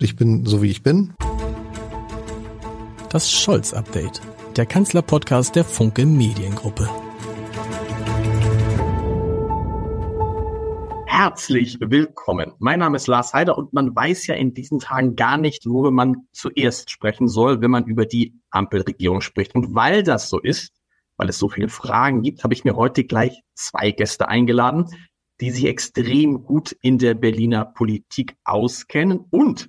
Ich bin so wie ich bin. Das Scholz-Update, der Kanzler-Podcast der Funke Mediengruppe. Herzlich willkommen. Mein Name ist Lars Heider und man weiß ja in diesen Tagen gar nicht, worüber man zuerst sprechen soll, wenn man über die Ampelregierung spricht. Und weil das so ist, weil es so viele Fragen gibt, habe ich mir heute gleich zwei Gäste eingeladen, die sich extrem gut in der Berliner Politik auskennen und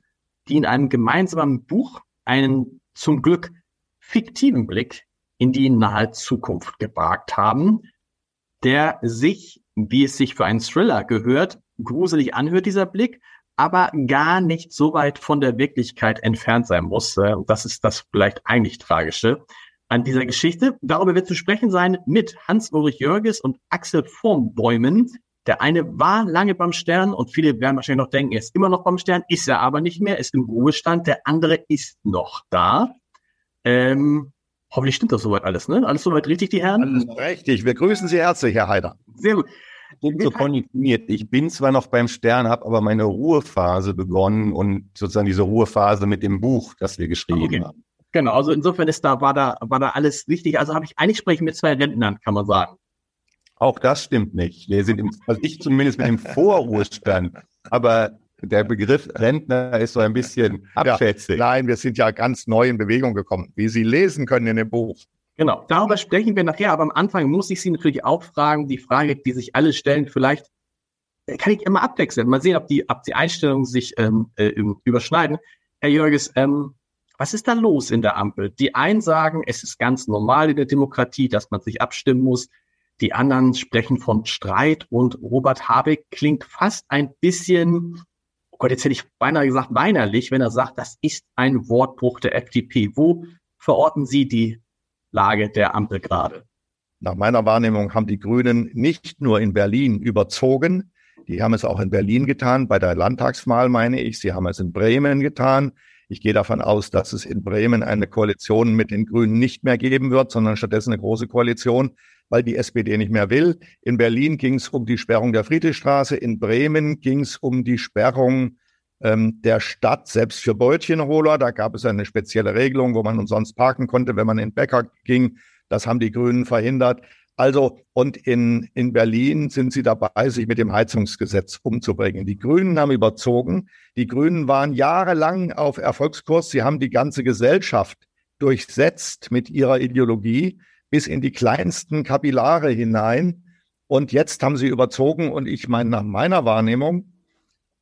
die in einem gemeinsamen Buch einen zum Glück fiktiven Blick in die nahe Zukunft gewagt haben, der sich, wie es sich für einen Thriller gehört, gruselig anhört, dieser Blick, aber gar nicht so weit von der Wirklichkeit entfernt sein muss. Das ist das vielleicht eigentlich Tragische an dieser Geschichte. Darüber wird zu sprechen sein mit Hans-Ulrich Jörges und Axel Vormbäumen, der eine war lange beim Stern und viele werden wahrscheinlich noch denken, er ist immer noch beim Stern, ist er aber nicht mehr, ist im Ruhestand. Der andere ist noch da. Ähm, hoffentlich stimmt das soweit alles, ne? Alles soweit richtig, die Herren? Alles richtig. Wir grüßen Sie herzlich, Herr Heider. Sehr gut. So konditioniert. Ich bin zwar noch beim Stern, habe aber meine Ruhephase begonnen und sozusagen diese Ruhephase mit dem Buch, das wir geschrieben okay. haben. Genau, also insofern ist da, war da, war da alles richtig. Also habe ich eigentlich sprechen mit zwei Rentnern, kann man sagen. Auch das stimmt nicht. Wir sind im, also ich zumindest mit dem Vorruhestand. Aber der Begriff Rentner ist so ein bisschen abschätzig. Ja, nein, wir sind ja ganz neu in Bewegung gekommen, wie Sie lesen können in dem Buch. Genau, darüber sprechen wir nachher, aber am Anfang muss ich Sie natürlich auch fragen, die Frage, die sich alle stellen, vielleicht äh, kann ich immer abwechseln. Mal sehen, ob die, ob die Einstellungen sich ähm, äh, überschneiden. Herr Jörges, ähm, was ist da los in der Ampel? Die einen sagen, es ist ganz normal in der Demokratie, dass man sich abstimmen muss. Die anderen sprechen von Streit und Robert Habeck klingt fast ein bisschen, oh Gott, jetzt hätte ich beinahe gesagt weinerlich, wenn er sagt, das ist ein Wortbruch der FDP. Wo verorten Sie die Lage der Ampel gerade? Nach meiner Wahrnehmung haben die Grünen nicht nur in Berlin überzogen, die haben es auch in Berlin getan, bei der Landtagswahl meine ich, sie haben es in Bremen getan. Ich gehe davon aus, dass es in Bremen eine Koalition mit den Grünen nicht mehr geben wird, sondern stattdessen eine große Koalition weil die SPD nicht mehr will. In Berlin ging es um die Sperrung der Friedrichstraße, in Bremen ging es um die Sperrung ähm, der Stadt selbst für Brötchenholer. Da gab es eine spezielle Regelung, wo man umsonst parken konnte, wenn man in Bäcker ging. Das haben die Grünen verhindert. Also, und in, in Berlin sind sie dabei, sich mit dem Heizungsgesetz umzubringen. Die Grünen haben überzogen. Die Grünen waren jahrelang auf Erfolgskurs. Sie haben die ganze Gesellschaft durchsetzt mit ihrer Ideologie bis in die kleinsten Kapillare hinein. Und jetzt haben sie überzogen und ich meine, nach meiner Wahrnehmung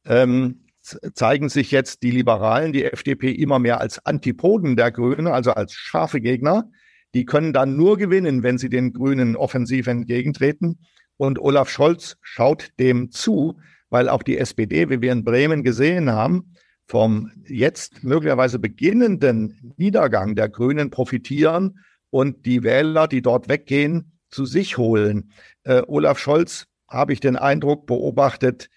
ähm, zeigen sich jetzt die Liberalen, die FDP immer mehr als Antipoden der Grünen, also als scharfe Gegner. Die können dann nur gewinnen, wenn sie den Grünen offensiv entgegentreten. Und Olaf Scholz schaut dem zu, weil auch die SPD, wie wir in Bremen gesehen haben, vom jetzt möglicherweise beginnenden Niedergang der Grünen profitieren und die Wähler, die dort weggehen, zu sich holen. Äh, Olaf Scholz, habe ich den Eindruck, beobachtet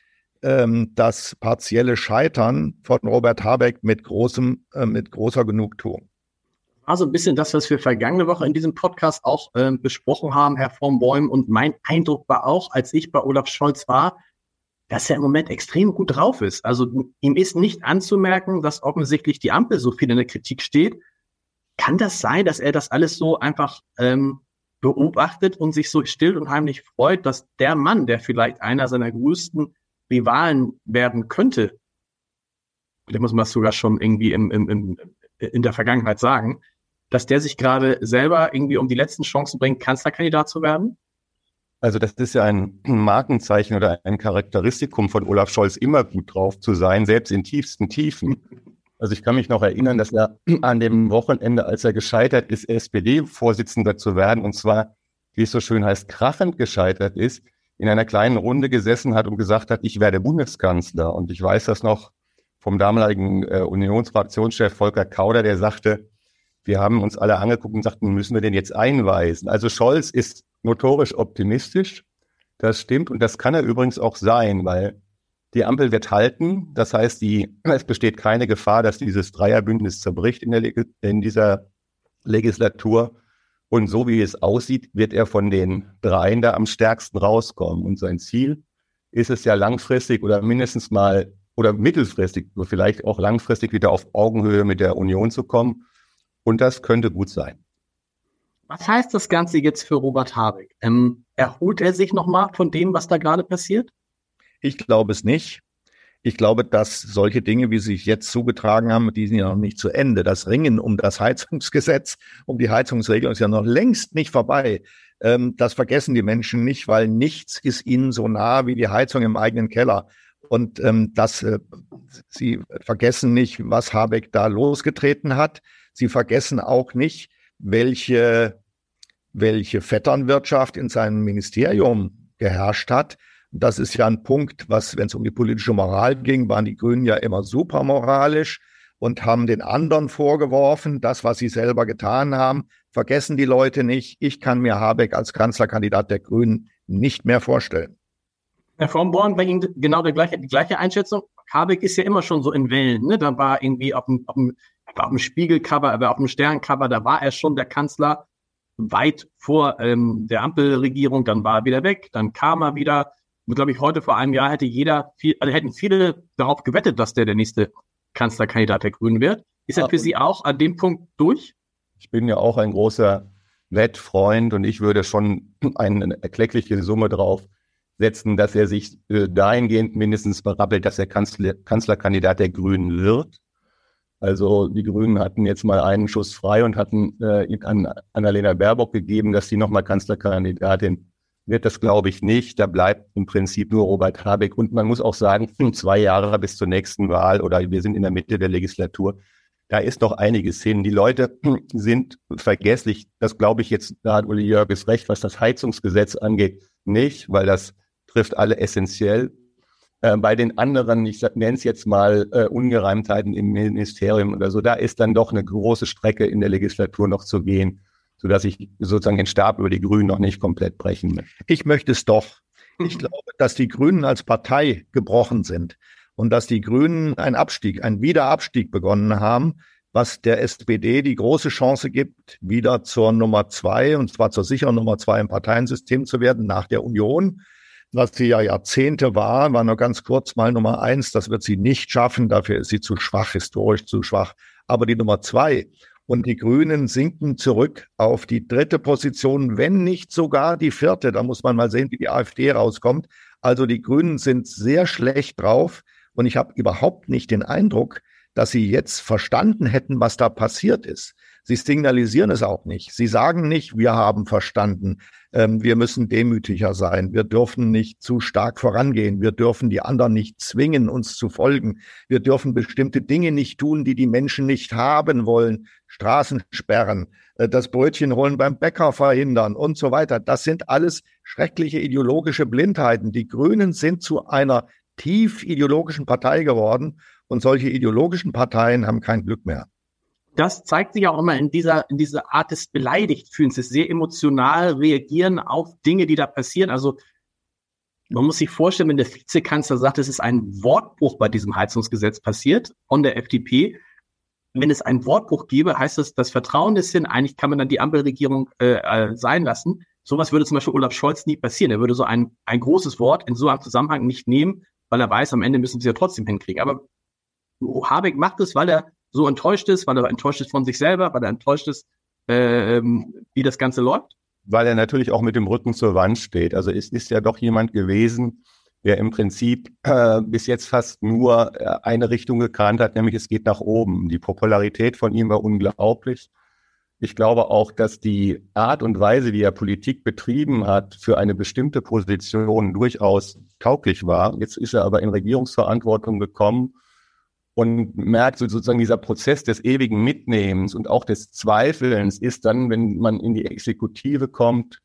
ähm, das partielle Scheitern von Robert Habeck mit großem, äh, mit großer Genugtuung. War so ein bisschen das, was wir vergangene Woche in diesem Podcast auch äh, besprochen haben, Herr von Bäum. Und mein Eindruck war auch, als ich bei Olaf Scholz war, dass er im Moment extrem gut drauf ist. Also ihm ist nicht anzumerken, dass offensichtlich die Ampel so viel in der Kritik steht, kann das sein, dass er das alles so einfach ähm, beobachtet und sich so still und heimlich freut, dass der Mann, der vielleicht einer seiner größten Rivalen werden könnte, der muss man das sogar schon irgendwie im, im, im, in der Vergangenheit sagen, dass der sich gerade selber irgendwie um die letzten Chancen bringt, Kanzlerkandidat zu werden? Also das ist ja ein Markenzeichen oder ein Charakteristikum von Olaf Scholz, immer gut drauf zu sein, selbst in tiefsten Tiefen. Also ich kann mich noch erinnern, dass er an dem Wochenende, als er gescheitert ist, SPD-Vorsitzender zu werden, und zwar, wie es so schön heißt, krachend gescheitert ist, in einer kleinen Runde gesessen hat und gesagt hat, ich werde Bundeskanzler. Und ich weiß das noch vom damaligen äh, Unionsfraktionschef Volker Kauder, der sagte, wir haben uns alle angeguckt und sagten, müssen wir den jetzt einweisen? Also Scholz ist notorisch optimistisch. Das stimmt. Und das kann er übrigens auch sein, weil die Ampel wird halten. Das heißt, die, es besteht keine Gefahr, dass dieses Dreierbündnis zerbricht in, der, in dieser Legislatur. Und so wie es aussieht, wird er von den dreien da am stärksten rauskommen. Und sein Ziel ist es ja langfristig oder mindestens mal oder mittelfristig, vielleicht auch langfristig wieder auf Augenhöhe mit der Union zu kommen. Und das könnte gut sein. Was heißt das Ganze jetzt für Robert Habeck? Ähm, erholt er sich nochmal von dem, was da gerade passiert? Ich glaube es nicht. Ich glaube, dass solche Dinge, wie sie sich jetzt zugetragen haben, die sind ja noch nicht zu Ende. Das Ringen um das Heizungsgesetz, um die Heizungsregelung ist ja noch längst nicht vorbei. Ähm, das vergessen die Menschen nicht, weil nichts ist ihnen so nah wie die Heizung im eigenen Keller. Und ähm, das, äh, sie vergessen nicht, was Habeck da losgetreten hat. Sie vergessen auch nicht, welche, welche Vetternwirtschaft in seinem Ministerium geherrscht hat. Das ist ja ein Punkt, was, wenn es um die politische Moral ging, waren die Grünen ja immer super moralisch und haben den anderen vorgeworfen, das, was sie selber getan haben, vergessen die Leute nicht. Ich kann mir Habeck als Kanzlerkandidat der Grünen nicht mehr vorstellen. Herr von Born, bei Ihnen genau die gleiche, die gleiche Einschätzung. Habeck ist ja immer schon so in Wellen. Ne? Da war irgendwie auf dem, auf dem, auf dem Spiegelcover, aber auf dem Sterncover, da war er schon der Kanzler weit vor ähm, der Ampelregierung. Dann war er wieder weg, dann kam er wieder glaube ich, heute vor einem Jahr hätte jeder, viel, also hätten viele darauf gewettet, dass der der nächste Kanzlerkandidat der Grünen wird. Ist er für Sie auch an dem Punkt durch? Ich bin ja auch ein großer Wettfreund und ich würde schon eine erkleckliche Summe drauf setzen, dass er sich äh, dahingehend mindestens berappelt, dass er Kanzler, Kanzlerkandidat der Grünen wird. Also die Grünen hatten jetzt mal einen Schuss frei und hatten äh, an Annalena Baerbock gegeben, dass sie nochmal Kanzlerkandidatin wird das, glaube ich, nicht. Da bleibt im Prinzip nur Robert Habeck. Und man muss auch sagen, zwei Jahre bis zur nächsten Wahl oder wir sind in der Mitte der Legislatur. Da ist noch einiges hin. Die Leute sind vergesslich. Das glaube ich jetzt, da hat Uli Jörges recht, was das Heizungsgesetz angeht, nicht, weil das trifft alle essentiell. Äh, bei den anderen, ich nenne es jetzt mal äh, Ungereimtheiten im Ministerium oder so, da ist dann doch eine große Strecke in der Legislatur noch zu gehen sodass ich sozusagen den Stab über die Grünen noch nicht komplett brechen möchte. Ich möchte es doch. Ich glaube, dass die Grünen als Partei gebrochen sind und dass die Grünen einen Abstieg, einen Wiederabstieg begonnen haben, was der SPD die große Chance gibt, wieder zur Nummer zwei, und zwar zur sicheren Nummer zwei im Parteiensystem zu werden, nach der Union. Was sie ja Jahrzehnte war, war nur ganz kurz mal Nummer eins. Das wird sie nicht schaffen. Dafür ist sie zu schwach, historisch zu schwach. Aber die Nummer zwei, und die Grünen sinken zurück auf die dritte Position, wenn nicht sogar die vierte. Da muss man mal sehen, wie die AfD rauskommt. Also die Grünen sind sehr schlecht drauf. Und ich habe überhaupt nicht den Eindruck, dass sie jetzt verstanden hätten, was da passiert ist. Sie signalisieren es auch nicht. Sie sagen nicht, wir haben verstanden, ähm, wir müssen demütiger sein, wir dürfen nicht zu stark vorangehen, wir dürfen die anderen nicht zwingen, uns zu folgen, wir dürfen bestimmte Dinge nicht tun, die die Menschen nicht haben wollen, Straßen sperren, äh, das Brötchen holen beim Bäcker verhindern und so weiter. Das sind alles schreckliche ideologische Blindheiten. Die Grünen sind zu einer tief ideologischen Partei geworden und solche ideologischen Parteien haben kein Glück mehr das zeigt sich auch immer in dieser, in dieser Art des Beleidigtfühlens, des sehr emotional reagieren auf Dinge, die da passieren. Also, man muss sich vorstellen, wenn der Vizekanzler sagt, es ist ein Wortbruch bei diesem Heizungsgesetz passiert von der FDP. Wenn es einen Wortbruch gäbe, heißt das, das Vertrauen ist hin. Eigentlich kann man dann die Ampelregierung äh, äh, sein lassen. Sowas würde zum Beispiel Olaf Scholz nie passieren. Er würde so ein, ein großes Wort in so einem Zusammenhang nicht nehmen, weil er weiß, am Ende müssen sie ja trotzdem hinkriegen. Aber Habeck macht es, weil er so enttäuscht ist, weil er enttäuscht ist von sich selber, weil er enttäuscht ist, äh, wie das Ganze läuft? Weil er natürlich auch mit dem Rücken zur Wand steht. Also es ist ja doch jemand gewesen, der im Prinzip äh, bis jetzt fast nur äh, eine Richtung gekannt hat, nämlich es geht nach oben. Die Popularität von ihm war unglaublich. Ich glaube auch, dass die Art und Weise, wie er Politik betrieben hat, für eine bestimmte Position durchaus tauglich war. Jetzt ist er aber in Regierungsverantwortung gekommen und merkt sozusagen dieser Prozess des ewigen Mitnehmens und auch des Zweifelns ist dann, wenn man in die Exekutive kommt,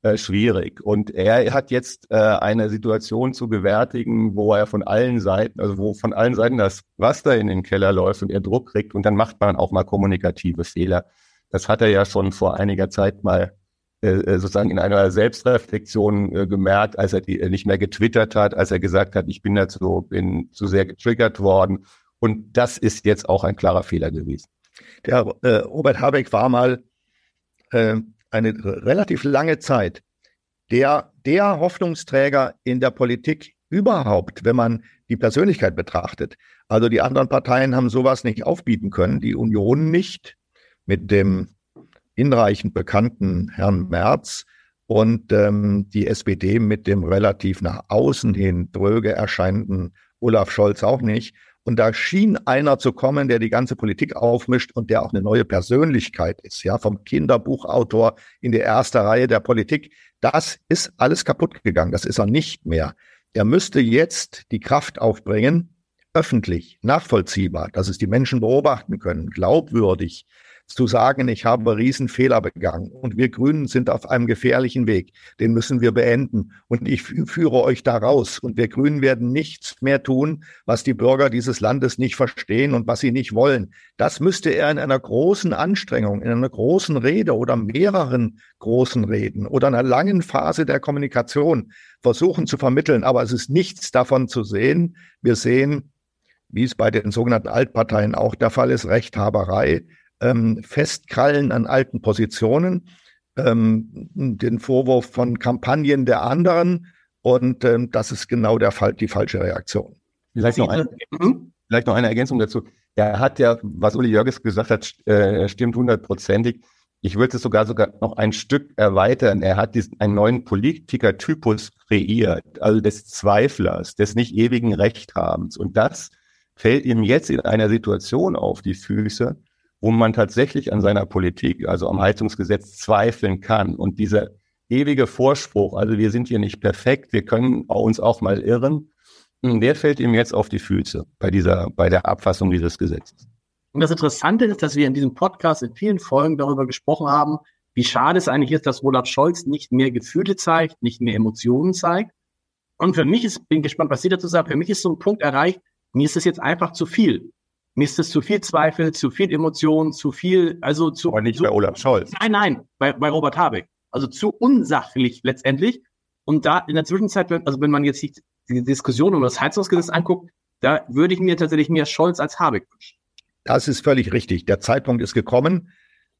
äh, schwierig. Und er hat jetzt äh, eine Situation zu gewärtigen, wo er von allen Seiten, also wo von allen Seiten das Raster in den Keller läuft und er Druck kriegt und dann macht man auch mal kommunikative Fehler. Das hat er ja schon vor einiger Zeit mal äh, äh sozusagen in einer Selbstreflexion äh, gemerkt, als er die, äh, nicht mehr getwittert hat, als er gesagt hat, ich bin dazu, bin zu sehr getriggert worden und das ist jetzt auch ein klarer Fehler gewesen. Der äh, Robert Habeck war mal äh, eine relativ lange Zeit der, der Hoffnungsträger in der Politik überhaupt, wenn man die Persönlichkeit betrachtet. Also die anderen Parteien haben sowas nicht aufbieten können, die Union nicht mit dem hinreichend bekannten Herrn Merz und ähm, die SPD mit dem relativ nach außen hin dröge erscheinenden Olaf Scholz auch nicht. Und da schien einer zu kommen, der die ganze Politik aufmischt und der auch eine neue Persönlichkeit ist, ja, vom Kinderbuchautor in die erste Reihe der Politik. Das ist alles kaputt gegangen. Das ist er nicht mehr. Er müsste jetzt die Kraft aufbringen, öffentlich, nachvollziehbar, dass es die Menschen beobachten können, glaubwürdig, zu sagen, ich habe Riesenfehler begangen und wir Grünen sind auf einem gefährlichen Weg, den müssen wir beenden. Und ich führe euch da raus. Und wir Grünen werden nichts mehr tun, was die Bürger dieses Landes nicht verstehen und was sie nicht wollen. Das müsste er in einer großen Anstrengung, in einer großen Rede oder mehreren großen Reden oder einer langen Phase der Kommunikation versuchen zu vermitteln, aber es ist nichts davon zu sehen. Wir sehen, wie es bei den sogenannten Altparteien auch der Fall ist, Rechthaberei ähm, Festkrallen an alten Positionen, ähm, den Vorwurf von Kampagnen der anderen und ähm, das ist genau der Fall, die falsche Reaktion. Vielleicht noch, ein, mhm. vielleicht noch eine Ergänzung dazu. Er hat ja, was Uli Jörges gesagt hat, äh, stimmt hundertprozentig. Ich würde es sogar sogar noch ein Stück erweitern. Er hat diesen, einen neuen Politikertypus kreiert, also des Zweiflers, des nicht ewigen Rechthabens. Und das fällt ihm jetzt in einer Situation auf die Füße, wo man tatsächlich an seiner Politik, also am Heizungsgesetz zweifeln kann. Und dieser ewige Vorspruch, also wir sind hier nicht perfekt, wir können uns auch mal irren, hm, der fällt ihm jetzt auf die Füße bei dieser, bei der Abfassung dieses Gesetzes. Und das Interessante ist, dass wir in diesem Podcast in vielen Folgen darüber gesprochen haben, wie schade es eigentlich ist, dass Olaf Scholz nicht mehr Gefühle zeigt, nicht mehr Emotionen zeigt. Und für mich ist, bin gespannt, was Sie dazu sagen, für mich ist so ein Punkt erreicht, mir ist es jetzt einfach zu viel. Mir ist es zu viel Zweifel, zu viel Emotion, zu viel, also zu. Aber nicht zu, bei Olaf Scholz. Nein, nein, bei, bei Robert Habeck. Also zu unsachlich letztendlich. Und da in der Zwischenzeit, also wenn man jetzt die, die Diskussion um das Heizungsgesetz anguckt, da würde ich mir tatsächlich mehr Scholz als Habeck wünschen. Das ist völlig richtig. Der Zeitpunkt ist gekommen,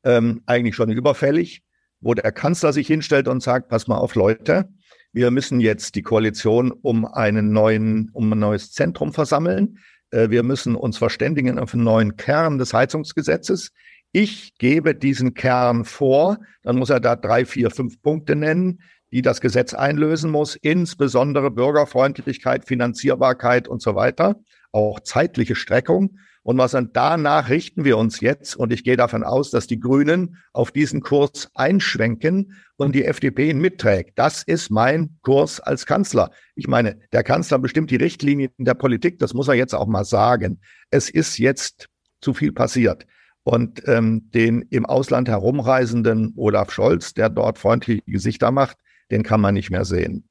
ähm, eigentlich schon überfällig, wo der Kanzler sich hinstellt und sagt, pass mal auf, Leute, wir müssen jetzt die Koalition um einen neuen, um ein neues Zentrum versammeln. Äh, wir müssen uns verständigen auf einen neuen Kern des Heizungsgesetzes. Ich gebe diesen Kern vor, dann muss er da drei, vier, fünf Punkte nennen, die das Gesetz einlösen muss, insbesondere Bürgerfreundlichkeit, Finanzierbarkeit und so weiter, auch zeitliche Streckung. Und was dann danach richten wir uns jetzt. Und ich gehe davon aus, dass die Grünen auf diesen Kurs einschwenken und die FDP ihn mitträgt. Das ist mein Kurs als Kanzler. Ich meine, der Kanzler bestimmt die Richtlinien der Politik. Das muss er jetzt auch mal sagen. Es ist jetzt zu viel passiert. Und ähm, den im Ausland herumreisenden Olaf Scholz, der dort freundliche Gesichter macht, den kann man nicht mehr sehen.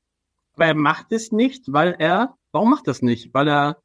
Aber er macht es nicht, weil er, warum macht er es nicht? Weil er,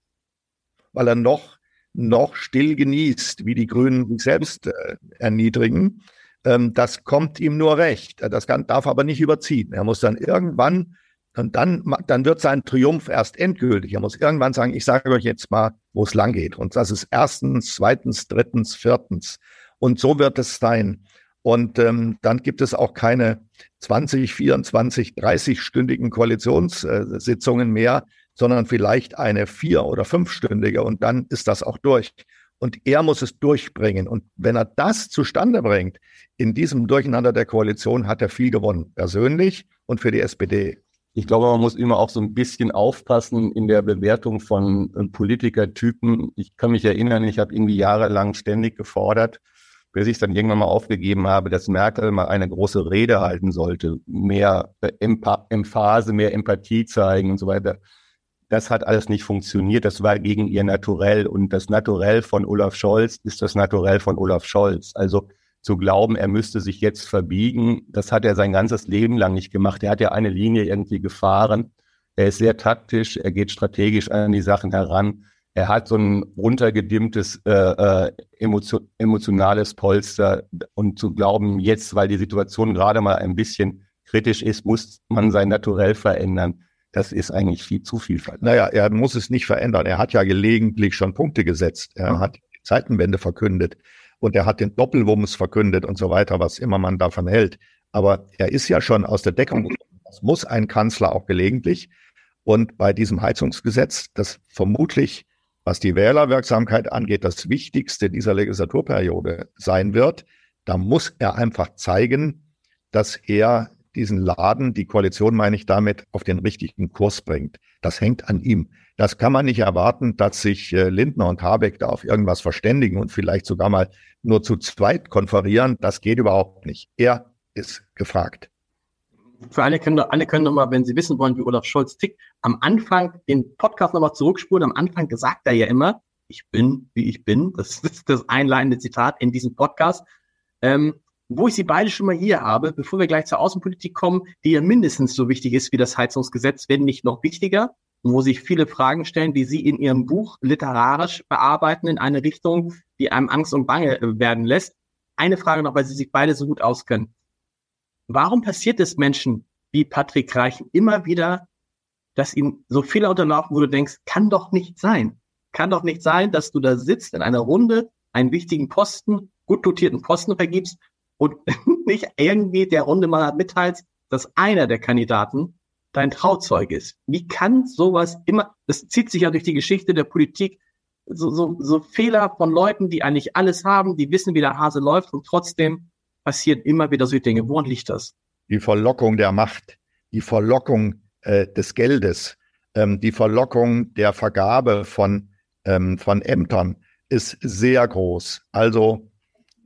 weil er noch noch still genießt, wie die Grünen sich selbst äh, erniedrigen. Ähm, das kommt ihm nur recht. Das kann, darf aber nicht überziehen. Er muss dann irgendwann, und dann, dann wird sein Triumph erst endgültig. Er muss irgendwann sagen, ich sage euch jetzt mal, wo es lang geht. Und das ist erstens, zweitens, drittens, viertens. Und so wird es sein. Und ähm, dann gibt es auch keine 20, 24, 30-stündigen Koalitionssitzungen mehr, sondern vielleicht eine vier- oder fünfstündige und dann ist das auch durch. Und er muss es durchbringen. Und wenn er das zustande bringt, in diesem Durcheinander der Koalition, hat er viel gewonnen, persönlich und für die SPD. Ich glaube, man muss immer auch so ein bisschen aufpassen in der Bewertung von äh, Politikertypen. Ich kann mich erinnern, ich habe irgendwie jahrelang ständig gefordert, bis ich dann irgendwann mal aufgegeben habe, dass Merkel mal eine große Rede halten sollte, mehr Emphase, mehr Empathie zeigen und so weiter das hat alles nicht funktioniert. Das war gegen ihr Naturell. Und das Naturell von Olaf Scholz ist das Naturell von Olaf Scholz. Also zu glauben, er müsste sich jetzt verbiegen, das hat er sein ganzes Leben lang nicht gemacht. Er hat ja eine Linie irgendwie gefahren. Er ist sehr taktisch, er geht strategisch an die Sachen heran. Er hat so ein runtergedimmtes äh, äh, emotion emotionales Polster und zu glauben, jetzt, weil die Situation gerade mal ein bisschen kritisch ist, muss man sein Naturell verändern das ist eigentlich viel zu viel. Naja, er muss es nicht verändern. Er hat ja gelegentlich schon Punkte gesetzt. Er mhm. hat die Zeitenwende verkündet und er hat den Doppelwumms verkündet und so weiter, was immer man davon hält. Aber er ist ja schon aus der Deckung. Das muss ein Kanzler auch gelegentlich. Und bei diesem Heizungsgesetz, das vermutlich, was die Wählerwirksamkeit angeht, das Wichtigste dieser Legislaturperiode sein wird, da muss er einfach zeigen, dass er diesen Laden, die Koalition meine ich damit, auf den richtigen Kurs bringt. Das hängt an ihm. Das kann man nicht erwarten, dass sich äh, Lindner und Habeck da auf irgendwas verständigen und vielleicht sogar mal nur zu zweit konferieren. Das geht überhaupt nicht. Er ist gefragt. Für alle können, alle können nochmal, wenn Sie wissen wollen, wie Olaf Scholz tickt, am Anfang den Podcast nochmal zurückspulen. Am Anfang gesagt er ja immer, ich bin, wie ich bin. Das ist das einleitende Zitat in diesem Podcast. Ähm, wo ich Sie beide schon mal hier habe, bevor wir gleich zur Außenpolitik kommen, die ja mindestens so wichtig ist wie das Heizungsgesetz, wenn nicht noch wichtiger, und wo sich viele Fragen stellen, die Sie in Ihrem Buch literarisch bearbeiten in eine Richtung, die einem Angst und Bange äh, werden lässt. Eine Frage noch, weil Sie sich beide so gut auskennen. Warum passiert es Menschen wie Patrick Reichen immer wieder, dass ihnen so Fehler unterlaufen, wo du denkst, kann doch nicht sein. Kann doch nicht sein, dass du da sitzt in einer Runde, einen wichtigen Posten, gut dotierten Posten vergibst und nicht irgendwie der Runde mal mitteilst, dass einer der Kandidaten dein Trauzeug ist. Wie kann sowas immer, das zieht sich ja durch die Geschichte der Politik, so, so, so Fehler von Leuten, die eigentlich alles haben, die wissen, wie der Hase läuft und trotzdem passieren immer wieder solche Dinge. Woran liegt das? Die Verlockung der Macht, die Verlockung äh, des Geldes, ähm, die Verlockung der Vergabe von, ähm, von Ämtern ist sehr groß. Also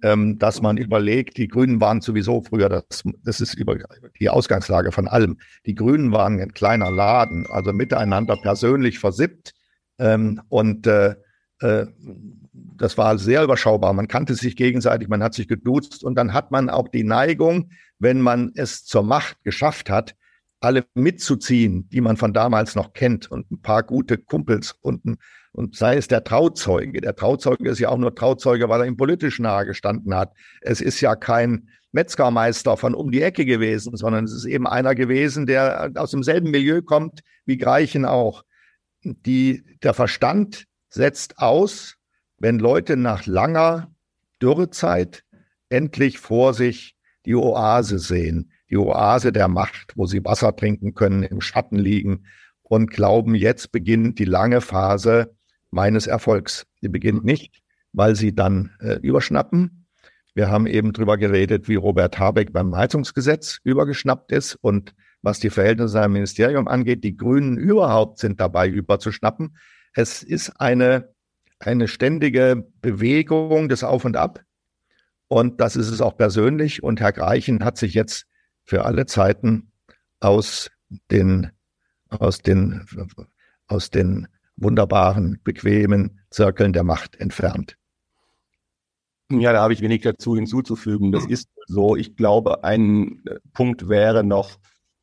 ähm, dass man überlegt, die Grünen waren sowieso früher, das, das ist über die Ausgangslage von allem. Die Grünen waren ein kleiner Laden, also miteinander persönlich versippt ähm, und äh, äh, das war sehr überschaubar. Man kannte sich gegenseitig, man hat sich geduzt und dann hat man auch die Neigung, wenn man es zur Macht geschafft hat, alle mitzuziehen, die man von damals noch kennt und ein paar gute Kumpels und, und sei es der Trauzeuge. Der Trauzeuge ist ja auch nur Trauzeuge, weil er ihm politisch nahe gestanden hat. Es ist ja kein Metzgermeister von um die Ecke gewesen, sondern es ist eben einer gewesen, der aus demselben Milieu kommt wie Greichen auch. Die, der Verstand setzt aus, wenn Leute nach langer Dürrezeit endlich vor sich die Oase sehen die Oase der Macht, wo sie Wasser trinken können, im Schatten liegen und glauben, jetzt beginnt die lange Phase meines Erfolgs. Die beginnt nicht, weil sie dann äh, überschnappen. Wir haben eben drüber geredet, wie Robert Habeck beim Heizungsgesetz übergeschnappt ist und was die Verhältnisse seinem Ministerium angeht. Die Grünen überhaupt sind dabei überzuschnappen. Es ist eine, eine ständige Bewegung des Auf und Ab. Und das ist es auch persönlich. Und Herr Greichen hat sich jetzt für alle Zeiten aus den, aus den, aus den wunderbaren, bequemen Zirkeln der Macht entfernt. Ja, da habe ich wenig dazu hinzuzufügen. Das ist so. Ich glaube, ein Punkt wäre noch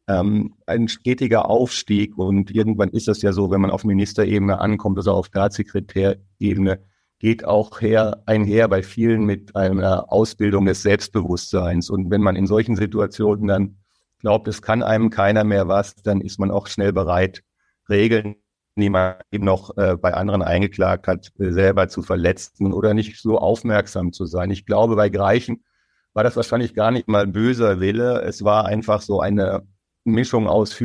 ähm, ein stetiger Aufstieg. Und irgendwann ist das ja so, wenn man auf Ministerebene ankommt, also auf Staatssekretärebene, geht auch her, einher bei vielen mit einer Ausbildung des Selbstbewusstseins. Und wenn man in solchen Situationen dann glaubt, es kann einem keiner mehr was, dann ist man auch schnell bereit, Regeln, man eben noch äh, bei anderen eingeklagt hat, äh, selber zu verletzen oder nicht so aufmerksam zu sein. Ich glaube, bei Greichen war das wahrscheinlich gar nicht mal böser Wille. Es war einfach so eine Mischung aus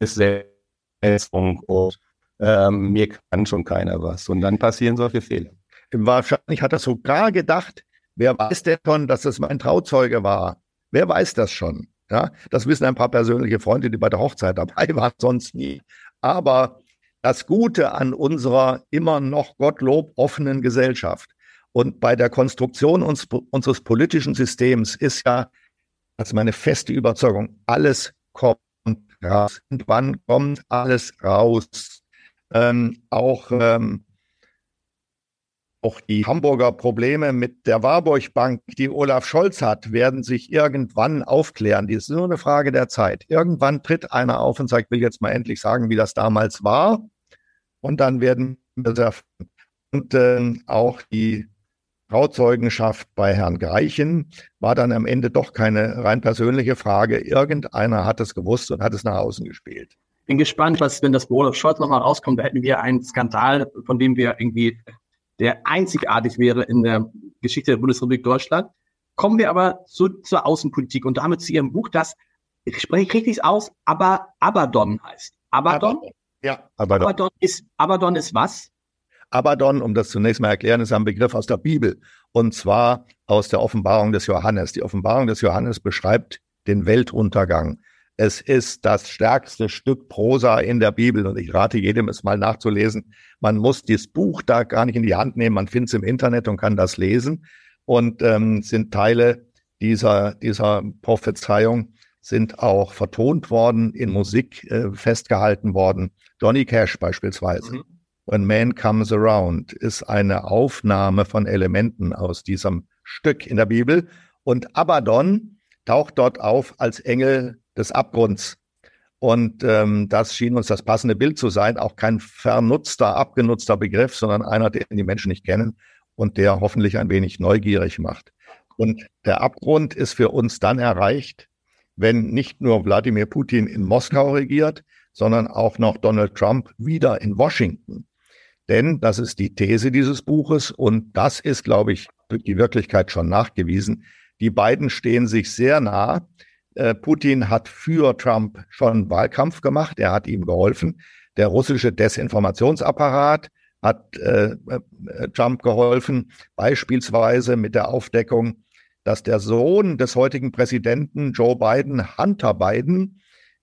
Selbstbewusstsein und ähm, mir kann schon keiner was. Und dann passieren solche Fehler. Wahrscheinlich hat er sogar gedacht, wer weiß denn schon, dass das mein Trauzeuge war? Wer weiß das schon? Ja, das wissen ein paar persönliche Freunde, die bei der Hochzeit dabei waren, sonst nie. Aber das Gute an unserer immer noch Gottlob offenen Gesellschaft und bei der Konstruktion uns, unseres politischen Systems ist ja, das ist meine feste Überzeugung, alles kommt raus. Und wann kommt alles raus? Ähm, auch ähm, auch die Hamburger Probleme mit der Warburg Bank, die Olaf Scholz hat, werden sich irgendwann aufklären. Die ist nur eine Frage der Zeit. Irgendwann tritt einer auf und sagt, ich will jetzt mal endlich sagen, wie das damals war. Und dann werden wir und äh, auch die Trauzeugenschaft bei Herrn Greichen war dann am Ende doch keine rein persönliche Frage. Irgendeiner hat es gewusst und hat es nach außen gespielt. Bin gespannt, was, wenn das Olaf Scholz nochmal rauskommt, da hätten wir einen Skandal, von dem wir irgendwie der einzigartig wäre in der Geschichte der Bundesrepublik Deutschland. Kommen wir aber zu, zur Außenpolitik und damit zu Ihrem Buch, das, ich spreche richtig aus, aber Abaddon heißt. Abaddon? Ja. Abaddon. Abaddon ist, Abaddon ist was? Abaddon, um das zunächst mal erklären, ist ein Begriff aus der Bibel. Und zwar aus der Offenbarung des Johannes. Die Offenbarung des Johannes beschreibt den Weltuntergang. Es ist das stärkste Stück Prosa in der Bibel und ich rate jedem, es mal nachzulesen. Man muss dieses Buch da gar nicht in die Hand nehmen, man findet es im Internet und kann das lesen und ähm, sind Teile dieser, dieser Prophezeiung sind auch vertont worden, in Musik äh, festgehalten worden. Donny Cash beispielsweise. Mhm. When Man Comes Around ist eine Aufnahme von Elementen aus diesem Stück in der Bibel und Abaddon taucht dort auf als Engel des Abgrunds. Und ähm, das schien uns das passende Bild zu sein, auch kein vernutzter, abgenutzter Begriff, sondern einer, den die Menschen nicht kennen und der hoffentlich ein wenig neugierig macht. Und der Abgrund ist für uns dann erreicht, wenn nicht nur Wladimir Putin in Moskau regiert, sondern auch noch Donald Trump wieder in Washington. Denn das ist die These dieses Buches und das ist, glaube ich, die Wirklichkeit schon nachgewiesen. Die beiden stehen sich sehr nah. Äh, Putin hat für Trump schon Wahlkampf gemacht, er hat ihm geholfen. Der russische Desinformationsapparat hat äh, äh, Trump geholfen, beispielsweise mit der Aufdeckung, dass der Sohn des heutigen Präsidenten Joe Biden, Hunter Biden,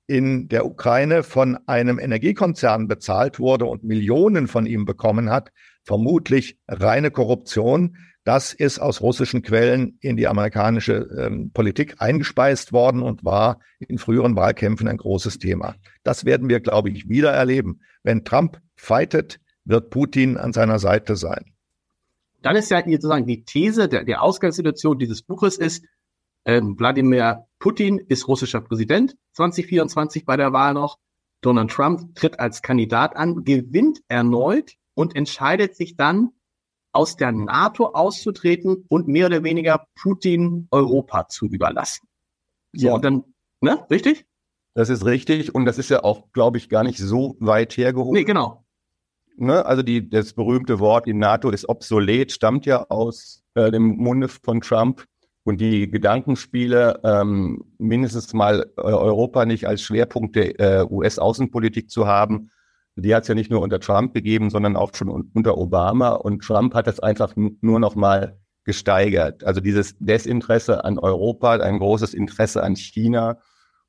in der Ukraine von einem Energiekonzern bezahlt wurde und Millionen von ihm bekommen hat, vermutlich reine Korruption. Das ist aus russischen Quellen in die amerikanische ähm, Politik eingespeist worden und war in früheren Wahlkämpfen ein großes Thema. Das werden wir, glaube ich, wieder erleben. Wenn Trump fightet, wird Putin an seiner Seite sein. Dann ist ja sozusagen die These der, der Ausgangssituation dieses Buches ist, ähm, Wladimir Putin ist russischer Präsident 2024 bei der Wahl noch. Donald Trump tritt als Kandidat an, gewinnt erneut und entscheidet sich dann, aus der NATO auszutreten und mehr oder weniger Putin Europa zu überlassen. So, ja. und dann, ne, richtig? Das ist richtig und das ist ja auch, glaube ich, gar nicht so weit hergeholt. Nee, genau. Ne, also die, das berühmte Wort, die NATO ist obsolet, stammt ja aus äh, dem Munde von Trump. Und die Gedankenspiele, ähm, mindestens mal äh, Europa nicht als Schwerpunkt der äh, US-Außenpolitik zu haben, die hat es ja nicht nur unter Trump gegeben, sondern auch schon unter Obama. Und Trump hat das einfach nur noch mal gesteigert. Also dieses Desinteresse an Europa, ein großes Interesse an China.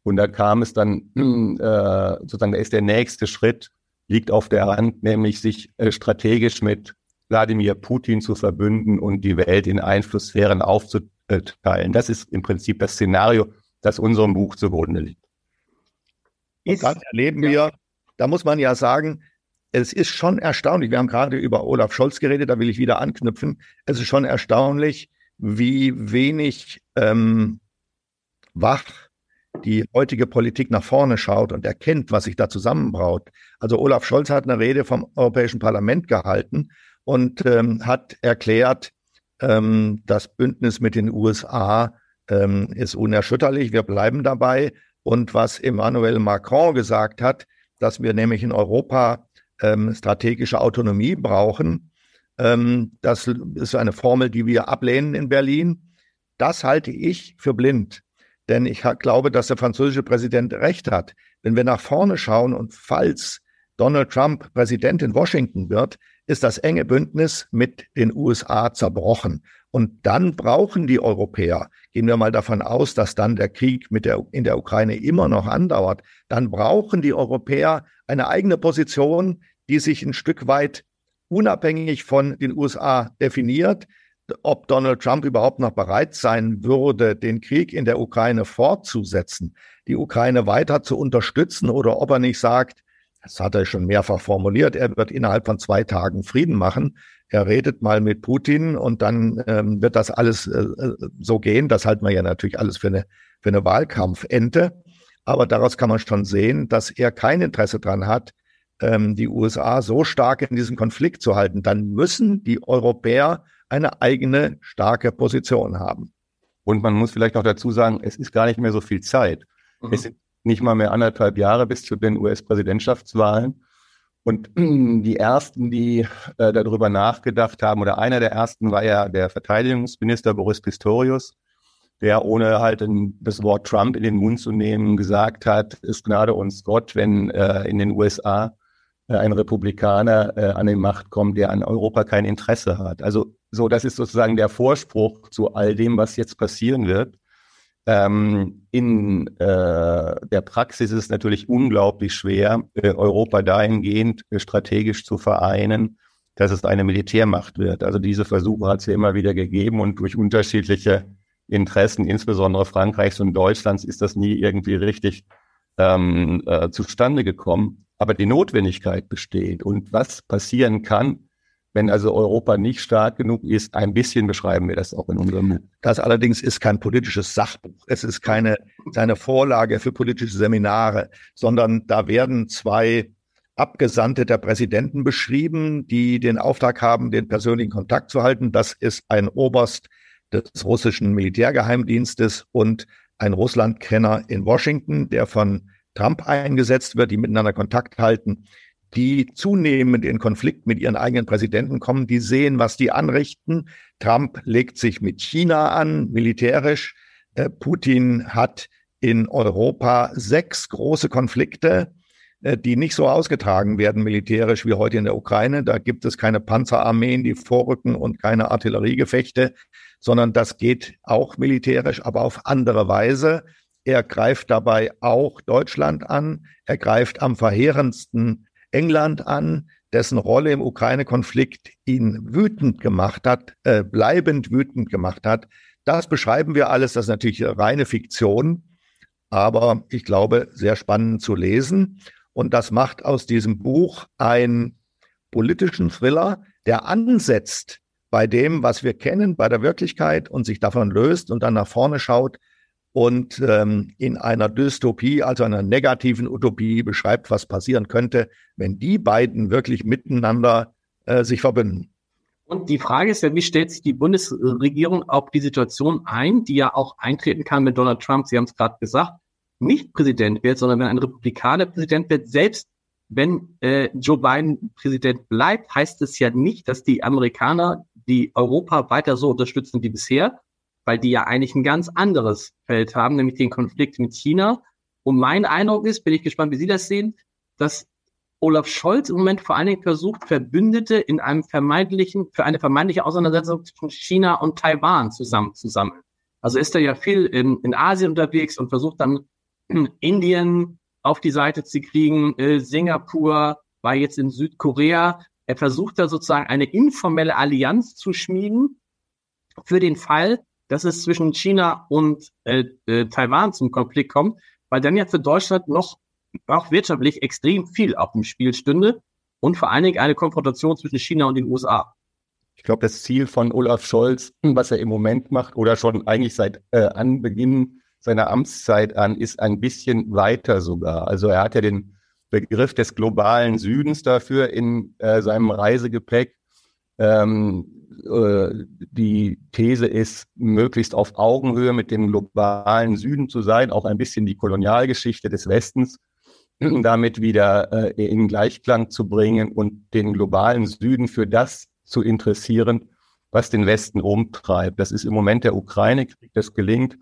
Und da kam es dann, äh, sozusagen, da ist der nächste Schritt, liegt auf der Hand, nämlich sich äh, strategisch mit Wladimir Putin zu verbünden und die Welt in Einflusssphären aufzuteilen teilen. Das ist im Prinzip das Szenario, das unserem Buch zugrunde liegt. Und dann erleben wir, da muss man ja sagen, es ist schon erstaunlich. Wir haben gerade über Olaf Scholz geredet, da will ich wieder anknüpfen. Es ist schon erstaunlich, wie wenig ähm, wach die heutige Politik nach vorne schaut und erkennt, was sich da zusammenbraut. Also Olaf Scholz hat eine Rede vom Europäischen Parlament gehalten und ähm, hat erklärt, ähm, das Bündnis mit den USA ähm, ist unerschütterlich. Wir bleiben dabei. Und was Emmanuel Macron gesagt hat, dass wir nämlich in Europa ähm, strategische Autonomie brauchen, ähm, das ist eine Formel, die wir ablehnen in Berlin. Das halte ich für blind. Denn ich glaube, dass der französische Präsident recht hat. Wenn wir nach vorne schauen und falls Donald Trump Präsident in Washington wird, ist das enge Bündnis mit den USA zerbrochen. Und dann brauchen die Europäer, gehen wir mal davon aus, dass dann der Krieg mit der, in der Ukraine immer noch andauert, dann brauchen die Europäer eine eigene Position, die sich ein Stück weit unabhängig von den USA definiert. Ob Donald Trump überhaupt noch bereit sein würde, den Krieg in der Ukraine fortzusetzen, die Ukraine weiter zu unterstützen oder ob er nicht sagt, das hat er schon mehrfach formuliert, er wird innerhalb von zwei Tagen Frieden machen. Er redet mal mit Putin und dann ähm, wird das alles äh, so gehen. Das halten wir ja natürlich alles für eine, für eine Wahlkampfente. Aber daraus kann man schon sehen, dass er kein Interesse dran hat, ähm, die USA so stark in diesem Konflikt zu halten. Dann müssen die Europäer eine eigene starke Position haben. Und man muss vielleicht auch dazu sagen, es ist gar nicht mehr so viel Zeit. Mhm. Es sind nicht mal mehr anderthalb Jahre bis zu den US-Präsidentschaftswahlen. Und die ersten, die äh, darüber nachgedacht haben, oder einer der ersten war ja der Verteidigungsminister Boris Pistorius, der ohne halt in, das Wort Trump in den Mund zu nehmen gesagt hat, ist Gnade uns Gott, wenn äh, in den USA äh, ein Republikaner äh, an die Macht kommt, der an Europa kein Interesse hat. Also so, das ist sozusagen der Vorspruch zu all dem, was jetzt passieren wird. Ähm, in äh, der Praxis ist es natürlich unglaublich schwer, äh, Europa dahingehend äh, strategisch zu vereinen, dass es eine Militärmacht wird. Also diese Versuche hat es ja immer wieder gegeben und durch unterschiedliche Interessen, insbesondere Frankreichs und Deutschlands, ist das nie irgendwie richtig ähm, äh, zustande gekommen. Aber die Notwendigkeit besteht. Und was passieren kann, wenn also Europa nicht stark genug ist, ein bisschen beschreiben wir das auch in unserem Buch. Das allerdings ist kein politisches Sachbuch. Es ist keine, keine Vorlage für politische Seminare, sondern da werden zwei Abgesandte der Präsidenten beschrieben, die den Auftrag haben, den persönlichen Kontakt zu halten. Das ist ein Oberst des russischen Militärgeheimdienstes und ein Russlandkenner in Washington, der von Trump eingesetzt wird, die miteinander Kontakt halten die zunehmend in Konflikt mit ihren eigenen Präsidenten kommen, die sehen, was die anrichten. Trump legt sich mit China an, militärisch. Äh, Putin hat in Europa sechs große Konflikte, äh, die nicht so ausgetragen werden militärisch wie heute in der Ukraine. Da gibt es keine Panzerarmeen, die vorrücken und keine Artilleriegefechte, sondern das geht auch militärisch, aber auf andere Weise. Er greift dabei auch Deutschland an. Er greift am verheerendsten England an, dessen Rolle im Ukraine-Konflikt ihn wütend gemacht hat, äh, bleibend wütend gemacht hat. Das beschreiben wir alles. Das ist natürlich reine Fiktion, aber ich glaube, sehr spannend zu lesen. Und das macht aus diesem Buch einen politischen Thriller, der ansetzt bei dem, was wir kennen, bei der Wirklichkeit und sich davon löst und dann nach vorne schaut, und ähm, in einer Dystopie, also einer negativen Utopie beschreibt, was passieren könnte, wenn die beiden wirklich miteinander äh, sich verbünden. Und die Frage ist ja, wie stellt sich die Bundesregierung auf die Situation ein, die ja auch eintreten kann, wenn Donald Trump, Sie haben es gerade gesagt, nicht Präsident wird, sondern wenn ein Republikaner Präsident wird, selbst wenn äh, Joe Biden Präsident bleibt, heißt es ja nicht, dass die Amerikaner die Europa weiter so unterstützen wie bisher, weil die ja eigentlich ein ganz anderes Feld haben, nämlich den Konflikt mit China. Und mein Eindruck ist, bin ich gespannt, wie Sie das sehen, dass Olaf Scholz im Moment vor allen Dingen versucht, Verbündete in einem vermeintlichen, für eine vermeintliche Auseinandersetzung zwischen China und Taiwan zusammenzusammeln. Also ist er ja viel in, in Asien unterwegs und versucht dann Indien auf die Seite zu kriegen, äh, Singapur war jetzt in Südkorea. Er versucht da sozusagen eine informelle Allianz zu schmieden für den Fall, dass es zwischen China und äh, äh, Taiwan zum Konflikt kommt, weil dann ja für Deutschland noch auch wirtschaftlich extrem viel auf dem Spiel stünde und vor allen Dingen eine Konfrontation zwischen China und den USA. Ich glaube, das Ziel von Olaf Scholz, was er im Moment macht oder schon eigentlich seit äh, Anbeginn seiner Amtszeit an, ist ein bisschen weiter sogar. Also er hat ja den Begriff des globalen Südens dafür in äh, seinem Reisegepäck. Ähm, äh, die These ist, möglichst auf Augenhöhe mit dem globalen Süden zu sein, auch ein bisschen die Kolonialgeschichte des Westens damit wieder äh, in Gleichklang zu bringen und den globalen Süden für das zu interessieren, was den Westen umtreibt. Das ist im Moment der Ukraine-Krieg, das gelingt